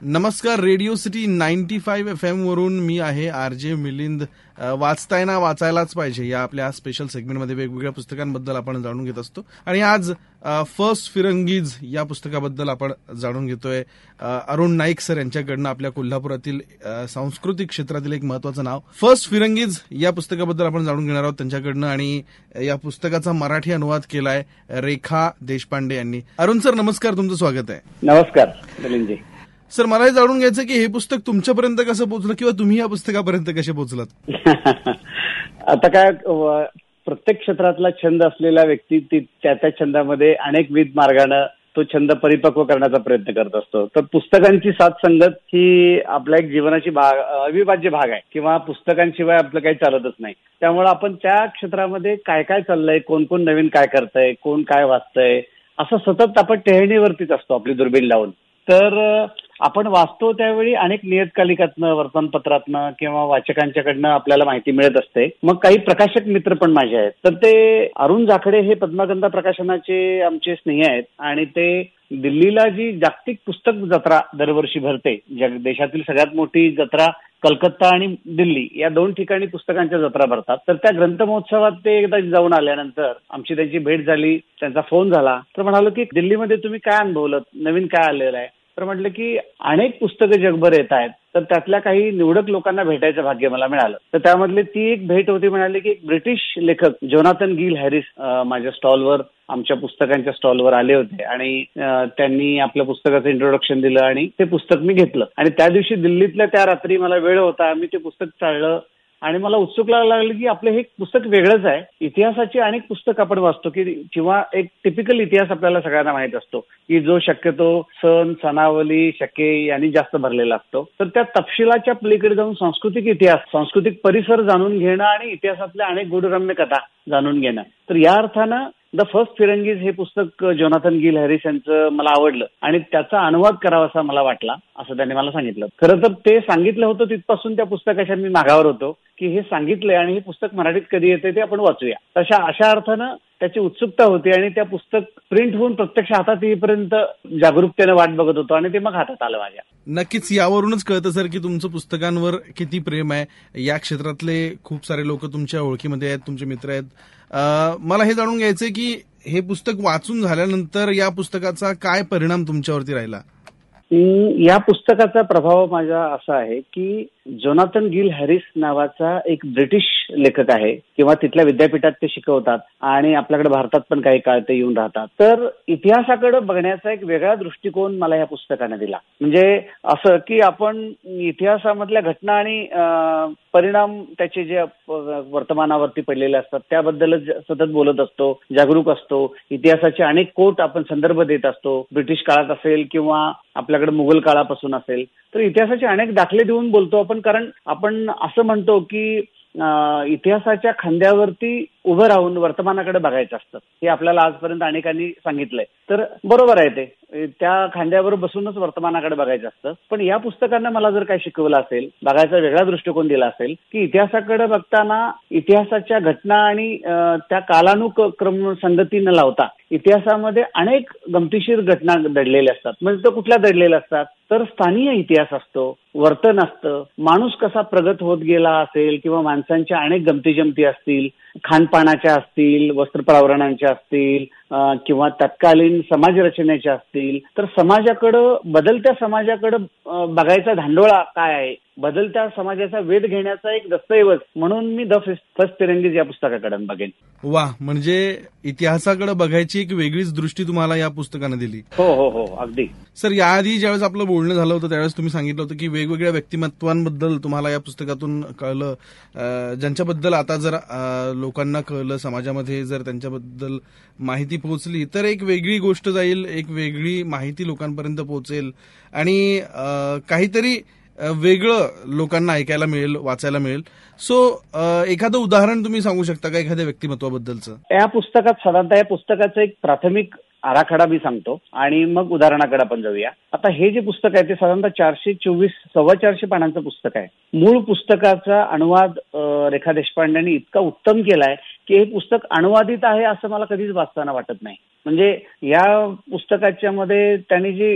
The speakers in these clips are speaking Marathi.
नमस्कार radio city ninety five F M वरून मी आहे आर जे मिलिंद. वाचताय ना वाचायलाच पाहिजे या आपल्या स्पेशल सेगमेंटमध्ये वेगवेगळ्या पुस्तकांबद्दल आपण जाणून घेत असतो. आणि आज फर्स्ट फिरंगीज या पुस्तकाबद्दल आपण जाणून घेतोय. अरुण नाईक सर यांच्याकडनं आपल्या कोल्हापुरातील सांस्कृतिक क्षेत्रातील एक महत्वाचं नाव. फर्स्ट फिरंगीज या पुस्तकाबद्दल आपण जाणून घेणार आहोत त्यांच्याकडनं आणि या पुस्तकाचा मराठी अनुवाद केलाय रेखा देशपांडे यांनी. अरुण सर नमस्कार तुमचं स्वागत आहे. नमस्कार सर मला हे जाणून घ्यायचं की हे पुस्तक तुमच्यापर्यंत कसं पोहोचलं किंवा तुम्ही या पुस्तकापर्यंत कसे पोहोचलात? आता काय प्रत्येक क्षेत्रातला छंद असलेल्या व्यक्ती ती त्या त्या छंदामध्ये अनेक विविध मार्गानं तो छंद परिपक्व करण्याचा प्रयत्न करत असतो. तर पुस्तकांची साथ संगत ही आपल्या एक जीवनाची भाग अविभाज्य भाग आहे किंवा पुस्तकांशिवाय आपलं काही चालतच नाही. त्यामुळे आपण त्या क्षेत्रामध्ये काय काय चाललंय कोण कोण नवीन काय करतंय कोण काय वाचतंय असं सतत आपण टेहणीवरतीच असतो आपली दुर्बीण लावून. तर आपण वाचतो त्यावेळी अनेक नियतकालिकातनं वर्तमानपत्रातनं किंवा वाचकांच्याकडनं आपल्याला माहिती मिळत असते. मग काही प्रकाशक मित्र पण माझे आहेत. तर ते अरुण जाखडे हे पद्मगंधा प्रकाशनाचे आमचे स्नेही आहेत आणि ते दिल्लीला जी जागतिक पुस्तक जत्रा दरवर्षी भरते जग देशातील सगळ्यात मोठी जत्रा कलकत्ता आणि दिल्ली या दोन ठिकाणी पुस्तकांच्या जत्रा भरतात. तर त्या ग्रंथ महोत्सवात ते एकदा जाऊन आल्यानंतर आमची त्यांची भेट झाली त्यांचा फोन झाला. तर म्हणालो की दिल्लीमध्ये तुम्ही काय अनुभवलं? नवीन काय आलेलं आहे? तर म्हटलं की अनेक पुस्तकं जगभर येत आहेत तर त्यातल्या काही निवडक लोकांना भेटायचं भाग्य मला मिळालं. तर त्यामधली ती एक भेट होती म्हणाले की एक ब्रिटिश लेखक जोनाथन गिल हॅरिस माझ्या स्टॉलवर आमच्या पुस्तकांच्या स्टॉलवर आले होते. आणि त्यांनी आपल्या पुस्तकाचं इंट्रोडक्शन दिलं आणि ते पुस्तक मी घेतलं. आणि त्या दिवशी दिल्लीतल्या त्या रात्री मला वेळ होता मी ते पुस्तक चाललं आणि मला उत्सुक लागलं की आपलं हे पुस्तक वेगळंच आहे. इतिहासाची अनेक पुस्तक आपण वाचतो की किंवा एक टिपिकल इतिहास आपल्याला सगळ्यांना माहीत असतो की जो शक्यतो सण सणावली शके यांनी जास्त भरलेला असतो. तर त्या तपशिलाच्या पलीकडे जाऊन सांस्कृतिक इतिहास सांस्कृतिक परिसर जाणून घेणं आणि इतिहासातल्या अनेक गुढरम्य कथा जाणून घेणं. तर या अर्थानं द फर्स्ट फिरंगीज हे पुस्तक जोनाथन गिल हॅरिस यांचं मला आवडलं आणि त्याचा अनुवाद करावासा मला वाटला असं त्यांनी मला सांगितलं. खरं तर ते सांगितलं होतं तिथपासून त्या पुस्तकाच्या मी मागावर होतो. की हे सांगितलंय आणि हे पुस्तक मराठीत कधी येते ते आपण वाचूया. तशा अशा अर्थानं त्याची उत्सुकता होती आणि त्या पुस्तक प्रिंट होऊन प्रत्यक्ष हातात येईपर्यंत जागरूकतेने वाट बघत होतो आणि ते मग हातात आलं माझ्या. नक्कीच यावरूनच कळतं सर की तुमचं पुस्तकांवर किती प्रेम आहे. या क्षेत्रातले खूप सारे लोक तुमच्या ओळखीमध्ये आहेत तुमचे मित्र आहेत. मला हे जाणून घ्यायचंय की हे पुस्तक वाचून झाल्यानंतर या पुस्तकाचा काय परिणाम तुमच्यावरती राहिला? या पुस्तकाचा प्रभाव माझा असा आहे की जोनाथन गिल हॅरिस नावाचा एक ब्रिटिश लेखक आहे किंवा तिथल्या विद्यापीठात ते शिकवतात आणि आपल्याकडे भारतात पण काही काळ ते येऊन राहतात. तर इतिहासाकडे बघण्याचा एक वेगळा दृष्टिकोन मला या पुस्तकाने दिला. म्हणजे असं की आपण इतिहासामधल्या घटना आणि परिणाम त्याचे जे वर्तमानावरती पडलेले असतात त्याबद्दलच सतत बोलत असतो जागरूक असतो. इतिहासाचे अनेक कोट आपण संदर्भ देत असतो. ब्रिटिश काळात असेल किंवा आपल्याकडे मुघल काळापासून असेल. तर इतिहासाचे अनेक दाखले देऊन बोलतो आपण कारण आपण असं म्हणतो की इतिहासाच्या खांद्यावरती उभं राहून वर्तमानाकडे बघायचं असतं. हे आपल्याला आजपर्यंत अनेकांनी सांगितलंय. तर बरोबर आहे ते. त्या खांद्यावर बसूनच वर्तमानाकडे बघायचं असतं. पण या पुस्तकांना मला जर काही शिकवलं असेल बघायचा वेगळा दृष्टिकोन दिला असेल की इतिहासाकडे बघताना इतिहासाच्या घटना आणि त्या कालानुक्रम संगती न लावता इतिहासामध्ये अनेक गमतीशीर घटना दडलेल्या असतात. म्हणजे तो कुठल्या दडलेल्या असतात? तर स्थानीय इतिहास असतो वर्तन असतं माणूस कसा प्रगत होत गेला असेल किंवा माणसांच्या अनेक गमती जमती असतील पानाच्या असतील वस्त्रप्रावरणांच्या असतील किंवा तत्कालीन समाज रचनेच्या असतील तर समाजाकडं बदलत्या समाजाकडं बघायचा धांडोळा काय आहे? बदलत्या समाजाचा वेध घेण्याचा एक दस्तऐवज म्हणून मी द फर्स्ट तिरंगीज या पुस्तकाकडे बघेन. वा म्हणजे इतिहासाकडे बघायची एक वेगळीच दृष्टी तुम्हाला या पुस्तकानं दिली. हो हो हो अगदी. सर याआधी ज्यावेळेस आपलं बोलणं झालं होतं त्यावेळेस तुम्ही सांगितलं होतं की वेगवेगळ्या व्यक्तिमत्वांबद्दल तुम्हाला या पुस्तकातून कळलं. ज्यांच्याबद्दल आता जर लोकांना कळलं समाजामध्ये जर त्यांच्याबद्दल माहिती पोहोचली तर एक वेगळी गोष्ट जाईल एक वेगळी माहिती लोकांपर्यंत पोहोचेल. आणि काहीतरी वेगळं लोकांना ऐकायला मिळेल वाचायला मिळेल. सो एखादं उदाहरण तुम्ही सांगू शकता का एखाद्या व्यक्तिमत्वाबद्दलचं? या पुस्तकात साधारणतः या पुस्तकाचं एक प्राथमिक आराखडा मी सांगतो आणि मग उदाहरणाकडे आपण जाऊया. आता हे जे पुस्तक आहे ते साधारणतः चारशे चोवीस सव्वा चारशे पानांचं पुस्तक आहे. मूळ पुस्तकाचा अनुवाद रेखा देशपांडेंनी इतका उत्तम केलाय की हे पुस्तक अनुवादित आहे असं मला कधीच वाचताना वाटत नाही. म्हणजे या पुस्तकाच्या मध्ये त्यांनी जी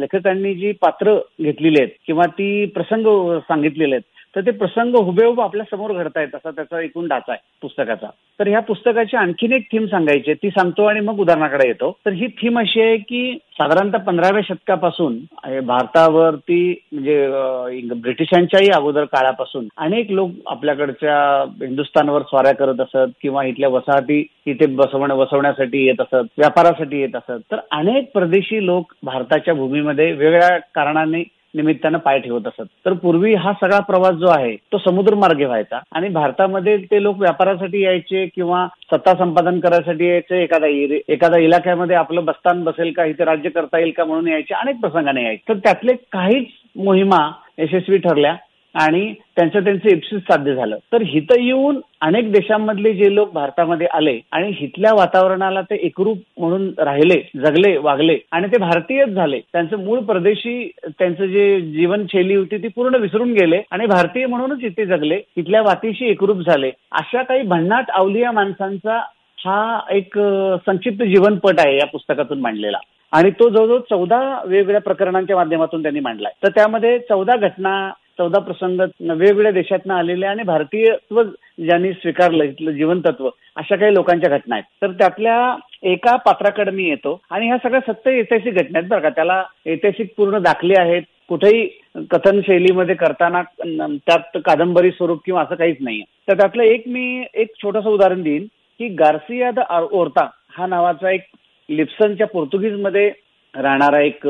लेखकांनी जी पात्र घेतलेली आहेत किंवा ती प्रसंग सांगितलेले आहेत तर ते प्रसंग हुबेहूब आपल्यासमोर घडतायत असा त्याचा एकूण डाचा आहे पुस्तकाचा. तर ह्या पुस्तकाची आणखीन एक थीम सांगायची ती सांगतो आणि मग उदाहरणाकडे येतो. तर ही थीम अशी आहे की साधारणतः पंधराव्या शतकापासून भारतावरती म्हणजे ब्रिटिशांच्याही अगोदर काळापासून अनेक लोक आपल्याकडच्या हिंदुस्थानवर स्वाऱ्या करत असत किंवा इथल्या वसाहती इथे बसवण बसवण्यासाठी येत असत व्यापारासाठी येत असत. तर अनेक परदेशी लोक भारताच्या भूमीमध्ये वेगळ्या कारणाने निमित्तानं पाय ठेवत असत. तर पूर्वी हा सगळा प्रवास जो आहे तो समुद्र मार्गे व्हायचा. आणि भारतामध्ये ते लोक व्यापारासाठी यायचे किंवा सत्ता संपादन करायसाठी यायचे एखादा एखाद्या इलाक्यामध्ये आपलं बस्तान बसेल का इथे राज्य करता येईल का म्हणून यायचे अनेक प्रसंगाने यायचे. तर त्यातले काहीच मोहिमा यशस्वी ठरल्या. आणि त्यांचं त्यांचं इप्सिस साध्य झालं. तर हिथं येऊन अनेक देशांमधले जे लोक भारतामध्ये आले आणि हिथल्या वातावरणाला ते एकरूप म्हणून राहिले जगले वागले आणि ते भारतीयच झाले. त्यांचं मूळ परदेशी त्यांचं जे जीवनशैली होती ती पूर्ण विसरून गेले आणि भारतीय म्हणूनच इथे जगले तिथल्या वातीशी एकरूप झाले. अशा काही भन्नाट अवलिया माणसांचा हा एक संक्षिप्त जीवनपट आहे या पुस्तकातून मांडलेला. आणि तो जवळजवळ चौदा वेगवेगळ्या प्रकरणांच्या माध्यमातून त्यांनी मांडलाय. तर त्यामध्ये चौदा घटना चौदा प्रसंग वेगवेगळ्या देशातनं आलेले आणि भारतीयत्व ज्यांनी स्वीकारलं इथलं जीवनतत्व अशा काही लोकांच्या घटना आहेत. तर त्यातल्या एका पात्राकडे मी येतो आणि ह्या सगळ्या सत्य ऐतिहासिक घटना आहेत बरं का. त्याला ऐतिहासिक पूर्ण दाखले आहेत. कुठेही कथन शैलीमध्ये करताना त्यात कादंबरी स्वरूप किंवा असं काहीच नाही तर त्यातलं एक मी एक छोटंसं उदाहरण देईन की गार्सिया द ओरता हा नावाचा एक लिप्सनच्या पोर्तुगीजमध्ये राहणारा एक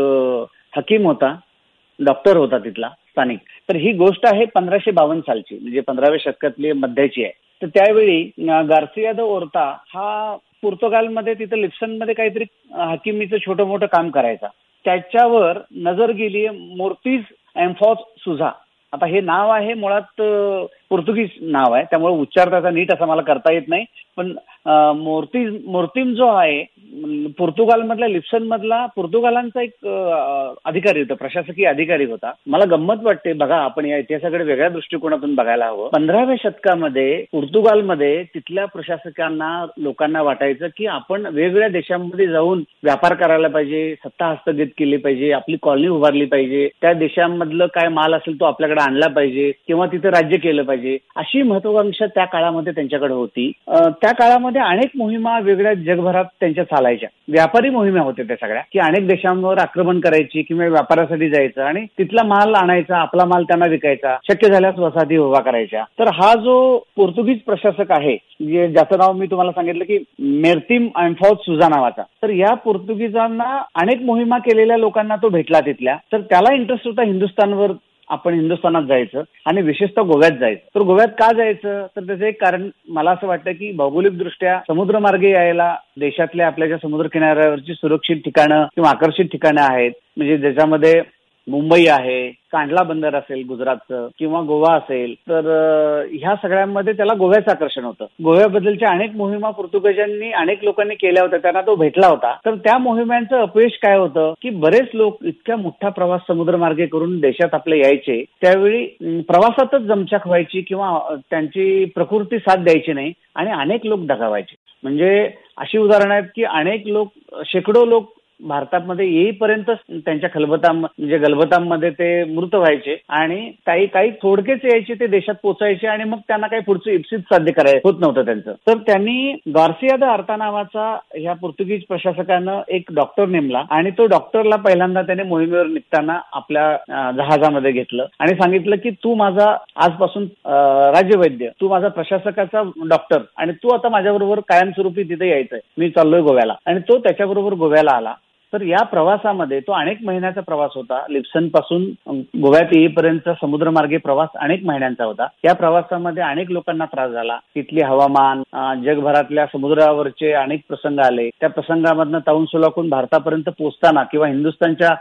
हकीम होता डॉक्टर होता तिथला. स्थानिक. तर ही गोष्ट आहे पंधराशे बावन्न सालची म्हणजे पंधराव्या शतकातली मध्याची आहे. तर त्यावेळी गार्सिया द ओरता हा पोर्तुगालमध्ये तिथं लिप्सनमध्ये काहीतरी हकीमीचं छोटं मोठं काम करायचा. त्याच्यावर नजर गेली मूर्तीज एम्फॉस सुझा. आता हे नाव आहे मुळात पोर्तुगीज नाव आहे त्यामुळे उच्चार त्याचा नीट असा मला करता येत नाही. पण मूर्ती मूर्तीम जो आहे पोर्तुगालमधल्या लिप्सन मधला पोर्तुगालांचा एक अधिकारी होता प्रशासकीय अधिकारी होता. मला गंमत वाटते बघा आपण या इतिहासाकडे वेगळ्या दृष्टिकोनातून बघायला हवं. पंधराव्या शतकामध्ये पोर्तुगालमध्ये तिथल्या प्रशासकांना लोकांना वाटायचं की आपण वेगवेगळ्या देशांमध्ये जाऊन व्यापार करायला पाहिजे सत्ता हस्तगत केली पाहिजे आपली कॉलनी उभारली पाहिजे. त्या देशांमधलं काय माल असेल तो आपल्याकडे आणला पाहिजे किंवा तिथे राज्य केलं पाहिजे. अशी महत्वाकांक्षा त्या काळामध्ये त्यांच्याकडे होती. त्या काळामध्ये अनेक मोहिमा वेगळ्या जगभरात त्यांच्या चालायच्या. व्यापारी मोहिमा होत्या त्या सगळ्या की अनेक देशांवर आक्रमण करायची किंवा व्यापारासाठी जायचं आणि तिथला माल आणायचा आपला माल त्यांना विकायचा शक्य झाल्यास वसाहती उभा करायच्या. तर हा जो पोर्तुगीज प्रशासक आहे ज्याचं नाव मी तुम्हाला सांगितलं की मेर्तिम अँफॉज सुझा नावाचा तर या पोर्तुगीजांना अनेक मोहिमा केलेल्या लोकांना तो भेटला तिथल्या. तर त्याला इंटरेस्ट होता हिंदुस्थानवर आपण हिंदुस्थानात जायचं आणि विशेषतः गोव्यात जायचं. तर गोव्यात का जायचं? तर त्याचं एक कारण मला असं वाटतं की भौगोलिकदृष्ट्या समुद्रमार्गे यायला देशातल्या आपल्या ज्या समुद्र किनाऱ्यावरची सुरक्षित ठिकाणं किंवा आकर्षित ठिकाणं आहेत म्हणजे ज्याच्यामध्ये मुंबई आहे कांडला बंदर असेल गुजरातचं किंवा गोवा असेल तर ह्या सगळ्यांमध्ये त्याला गोव्याचं आकर्षण होतं. गोव्याबद्दलच्या अनेक मोहिमा पोर्तुगीजांनी अनेक लोकांनी केल्या होत्या त्यांना तो भेटला होता. तर त्या मोहिमांचं अपयश काय होतं की बरेच लोक इतक्या मोठा प्रवास समुद्रमार्गे करून देशात आपले यायचे त्यावेळी प्रवासातच जमछाक व्हायची किंवा त्यांची प्रकृती साथ द्यायची नाही आणि अनेक लोक दगावायचे. म्हणजे अशी उदाहरणं आहेत की अनेक लोक शेकडो लोक भारतामध्ये येईपर्यंत त्यांच्या खलबताम म्हणजे गलबतांमध्ये ते मृत व्हायचे आणि काही काही थोडकेच यायचे ते देशात पोचायचे आणि मग त्यांना काही पुढचं इप्सित साध्य करायचं होत नव्हतं त्यांचं. तर त्यांनी गार्सिया द आर्ता नावाचा ह्या पोर्तुगीज प्रशासकानं एक डॉक्टर नेमला आणि तो डॉक्टरला पहिल्यांदा त्याने मोहिमेवर निघताना आपल्या जहाजामध्ये घेतलं आणि सांगितलं की तू माझा आजपासून राज्यवैद्य तू माझा प्रशासकाचा डॉक्टर आणि तू आता माझ्याबरोबर कायमस्वरूपी तिथे यायचंय. मी चाललोय गोव्याला. आणि तो त्याच्याबरोबर गोव्याला आला. तर या प्रवासामध्ये तो अनेक महिन्याचा प्रवास होता. लिप्सनपासून गोव्यात येईपर्यंत समुद्रमार्गे प्रवास अनेक महिन्यांचा होता. या प्रवासामध्ये अनेक लोकांना त्रास झाला. तिथली हवामान जगभरातल्या समुद्रावरचे अनेक प्रसंग आले. त्या प्रसंगामधनं ताऊन सुलाखून भारतापर्यंत पोहोचताना किंवा हिंदुस्थानच्या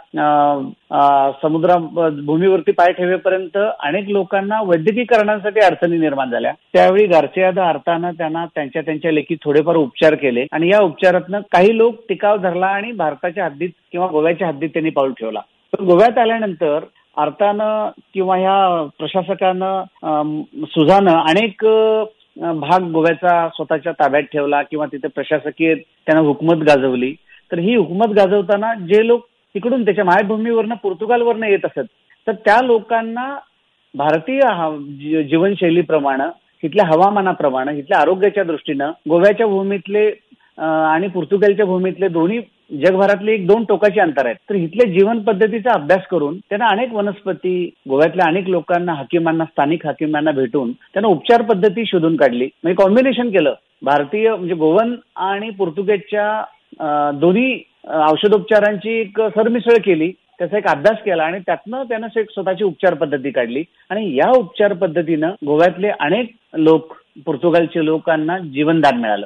समुद्रा भूमीवरती पाय ठेवेपर्यंत अनेक लोकांना वैद्यकीकरणासाठी अडचणी निर्माण झाल्या. त्यावेळी गार्सिया अर्थानं त्यांना त्यांच्या त्यांच्या लेखी थोडेफार उपचार केले. आणि या उपचारातनं काही लोक टिकाव धरला आणि भारताच्या हद्दीत किंवा गोव्याच्या हद्दीत त्यांनी पाऊल ठेवला. पण गोव्यात आल्यानंतर अर्थानं किंवा ह्या प्रशासकानं सुझानं अनेक भाग गोव्याचा स्वतःच्या ताब्यात ठेवला किंवा तिथे प्रशासकीय त्यांना हुकमत गाजवली. तर ही हुकूमत गाजवताना जे लोक तिकडून त्याच्या मायभूमीवरनं पोर्तुगालवरनं येत असत तर त्या लोकांना भारतीय जीवनशैलीप्रमाणे तिथल्या हवामानाप्रमाणे इथल्या आरोग्याच्या दृष्टीनं गोव्याच्या भूमीतले आणि पोर्तुगालच्या भूमीतले दोन्ही जगभरातले एक दोन टोकाची अंतर आहेत. तर इथल्या जीवन पद्धतीचा अभ्यास करून त्यांना अनेक वनस्पती गोव्यातल्या अनेक लोकांना हाकिमांना स्थानिक हाकिमांना भेटून त्यांना उपचार पद्धती शोधून काढली. म्हणजे कॉम्बिनेशन केलं. भारतीय म्हणजे गोवन आणि पोर्तुगेजच्या दोन्ही औषधोपचारांची एक सरमिसळ केली. त्याचा एक अभ्यास केला आणि त्यातनं त्यानं एक स्वतःची उपचार पद्धती काढली. आणि या उपचार पद्धतीनं गोव्यातले अनेक लोक पोर्तुगालचे लोकांना जीवनदान मिळालं.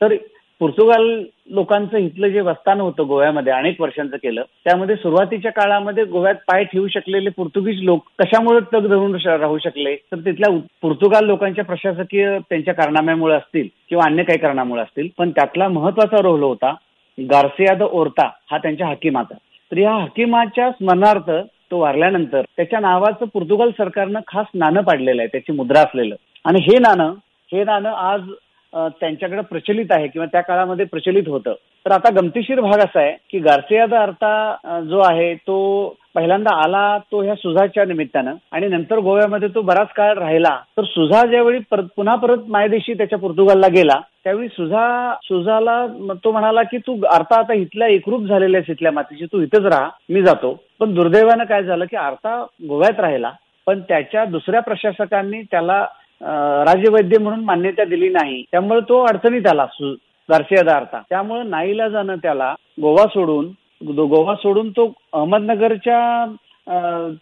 तर पोर्तुगाल लोकांचं इथलं जे वस्तान होतं गोव्यामध्ये अनेक वर्षांचं केलं त्यामध्ये सुरुवातीच्या काळामध्ये गोव्यात पाय ठेवू शकलेले पोर्तुगीज लोक कशामुळे तग धरून राहू शकले? तर तिथल्या पोर्तुगाल लोकांच्या प्रशासकीय त्यांच्या कारनाम्यामुळे असतील किंवा अन्य काही कारणामुळे असतील पण त्यातला महत्त्वाचा रोल होता गार्सिया द ओर्ता हा त्यांच्या हकीमाचा. तर या हकीमाच्या स्मरणार्थ तो वारल्यानंतर त्याच्या नावाचं पोर्तुगाल सरकारनं खास नाणं पाडलेलं आहे त्याची मुद्रा असलेलं. आणि हे नाणं हे नाणं आज त्यांच्याकडे प्रचलित आहे किंवा त्या काळामध्ये प्रचलित होतं. तर आता गमतीशीर भाग असा आहे की गार्सिया द अर्ता जो आहे तो पहिल्यांदा आला तो ह्या सुझाच्या निमित्तानं आणि नंतर गोव्यामध्ये तो बराच काळ राहिला. तर सुझा ज्यावेळी पुन्हा परत मायदेशी त्याच्या पोर्तुगालला गेला त्यावेळी सुझा सुझाला तो म्हणाला की तू अर्था आता इथल्या एकरूप झालेल्या आहेस इथल्या मातीची तू इथंच राहा मी जातो. पण दुर्दैवानं काय झालं की अर्था गोव्यात राहिला पण त्याच्या दुसऱ्या प्रशासकांनी त्याला राजवैद्य म्हणून मान्यता दिली नाही. त्यामुळे तो अडचणीत आला सु- त्यामुळे नाईला जाणं त्याला गोवा सोडून गोवा सोडून तो अहमदनगरच्या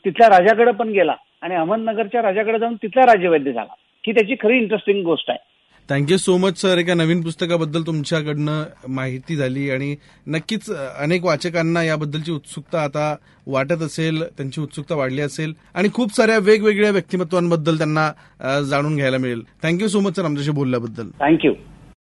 तिथल्या राजाकडे पण गेला. आणि अहमदनगरच्या राजाकडे जाऊन तिथला राज्यवैद्य झाला. ही त्याची खरी इंटरेस्टिंग गोष्ट आहे. थँक्यू सो मच सर एका नवीन पुस्तकाबद्दल तुमच्याकडनं माहिती झाली आणि नक्कीच अनेक वाचकांना याबद्दलची उत्सुकता आता वाटत असेल त्यांची उत्सुकता वाढली असेल आणि खूप साऱ्या वेगवेगळ्या व्यक्तिमत्वांबद्दल त्यांना जाणून घ्यायला मिळेल. थँक्यू सो मच सर आमच्याशी बोलल्याबद्दल. थँक्यू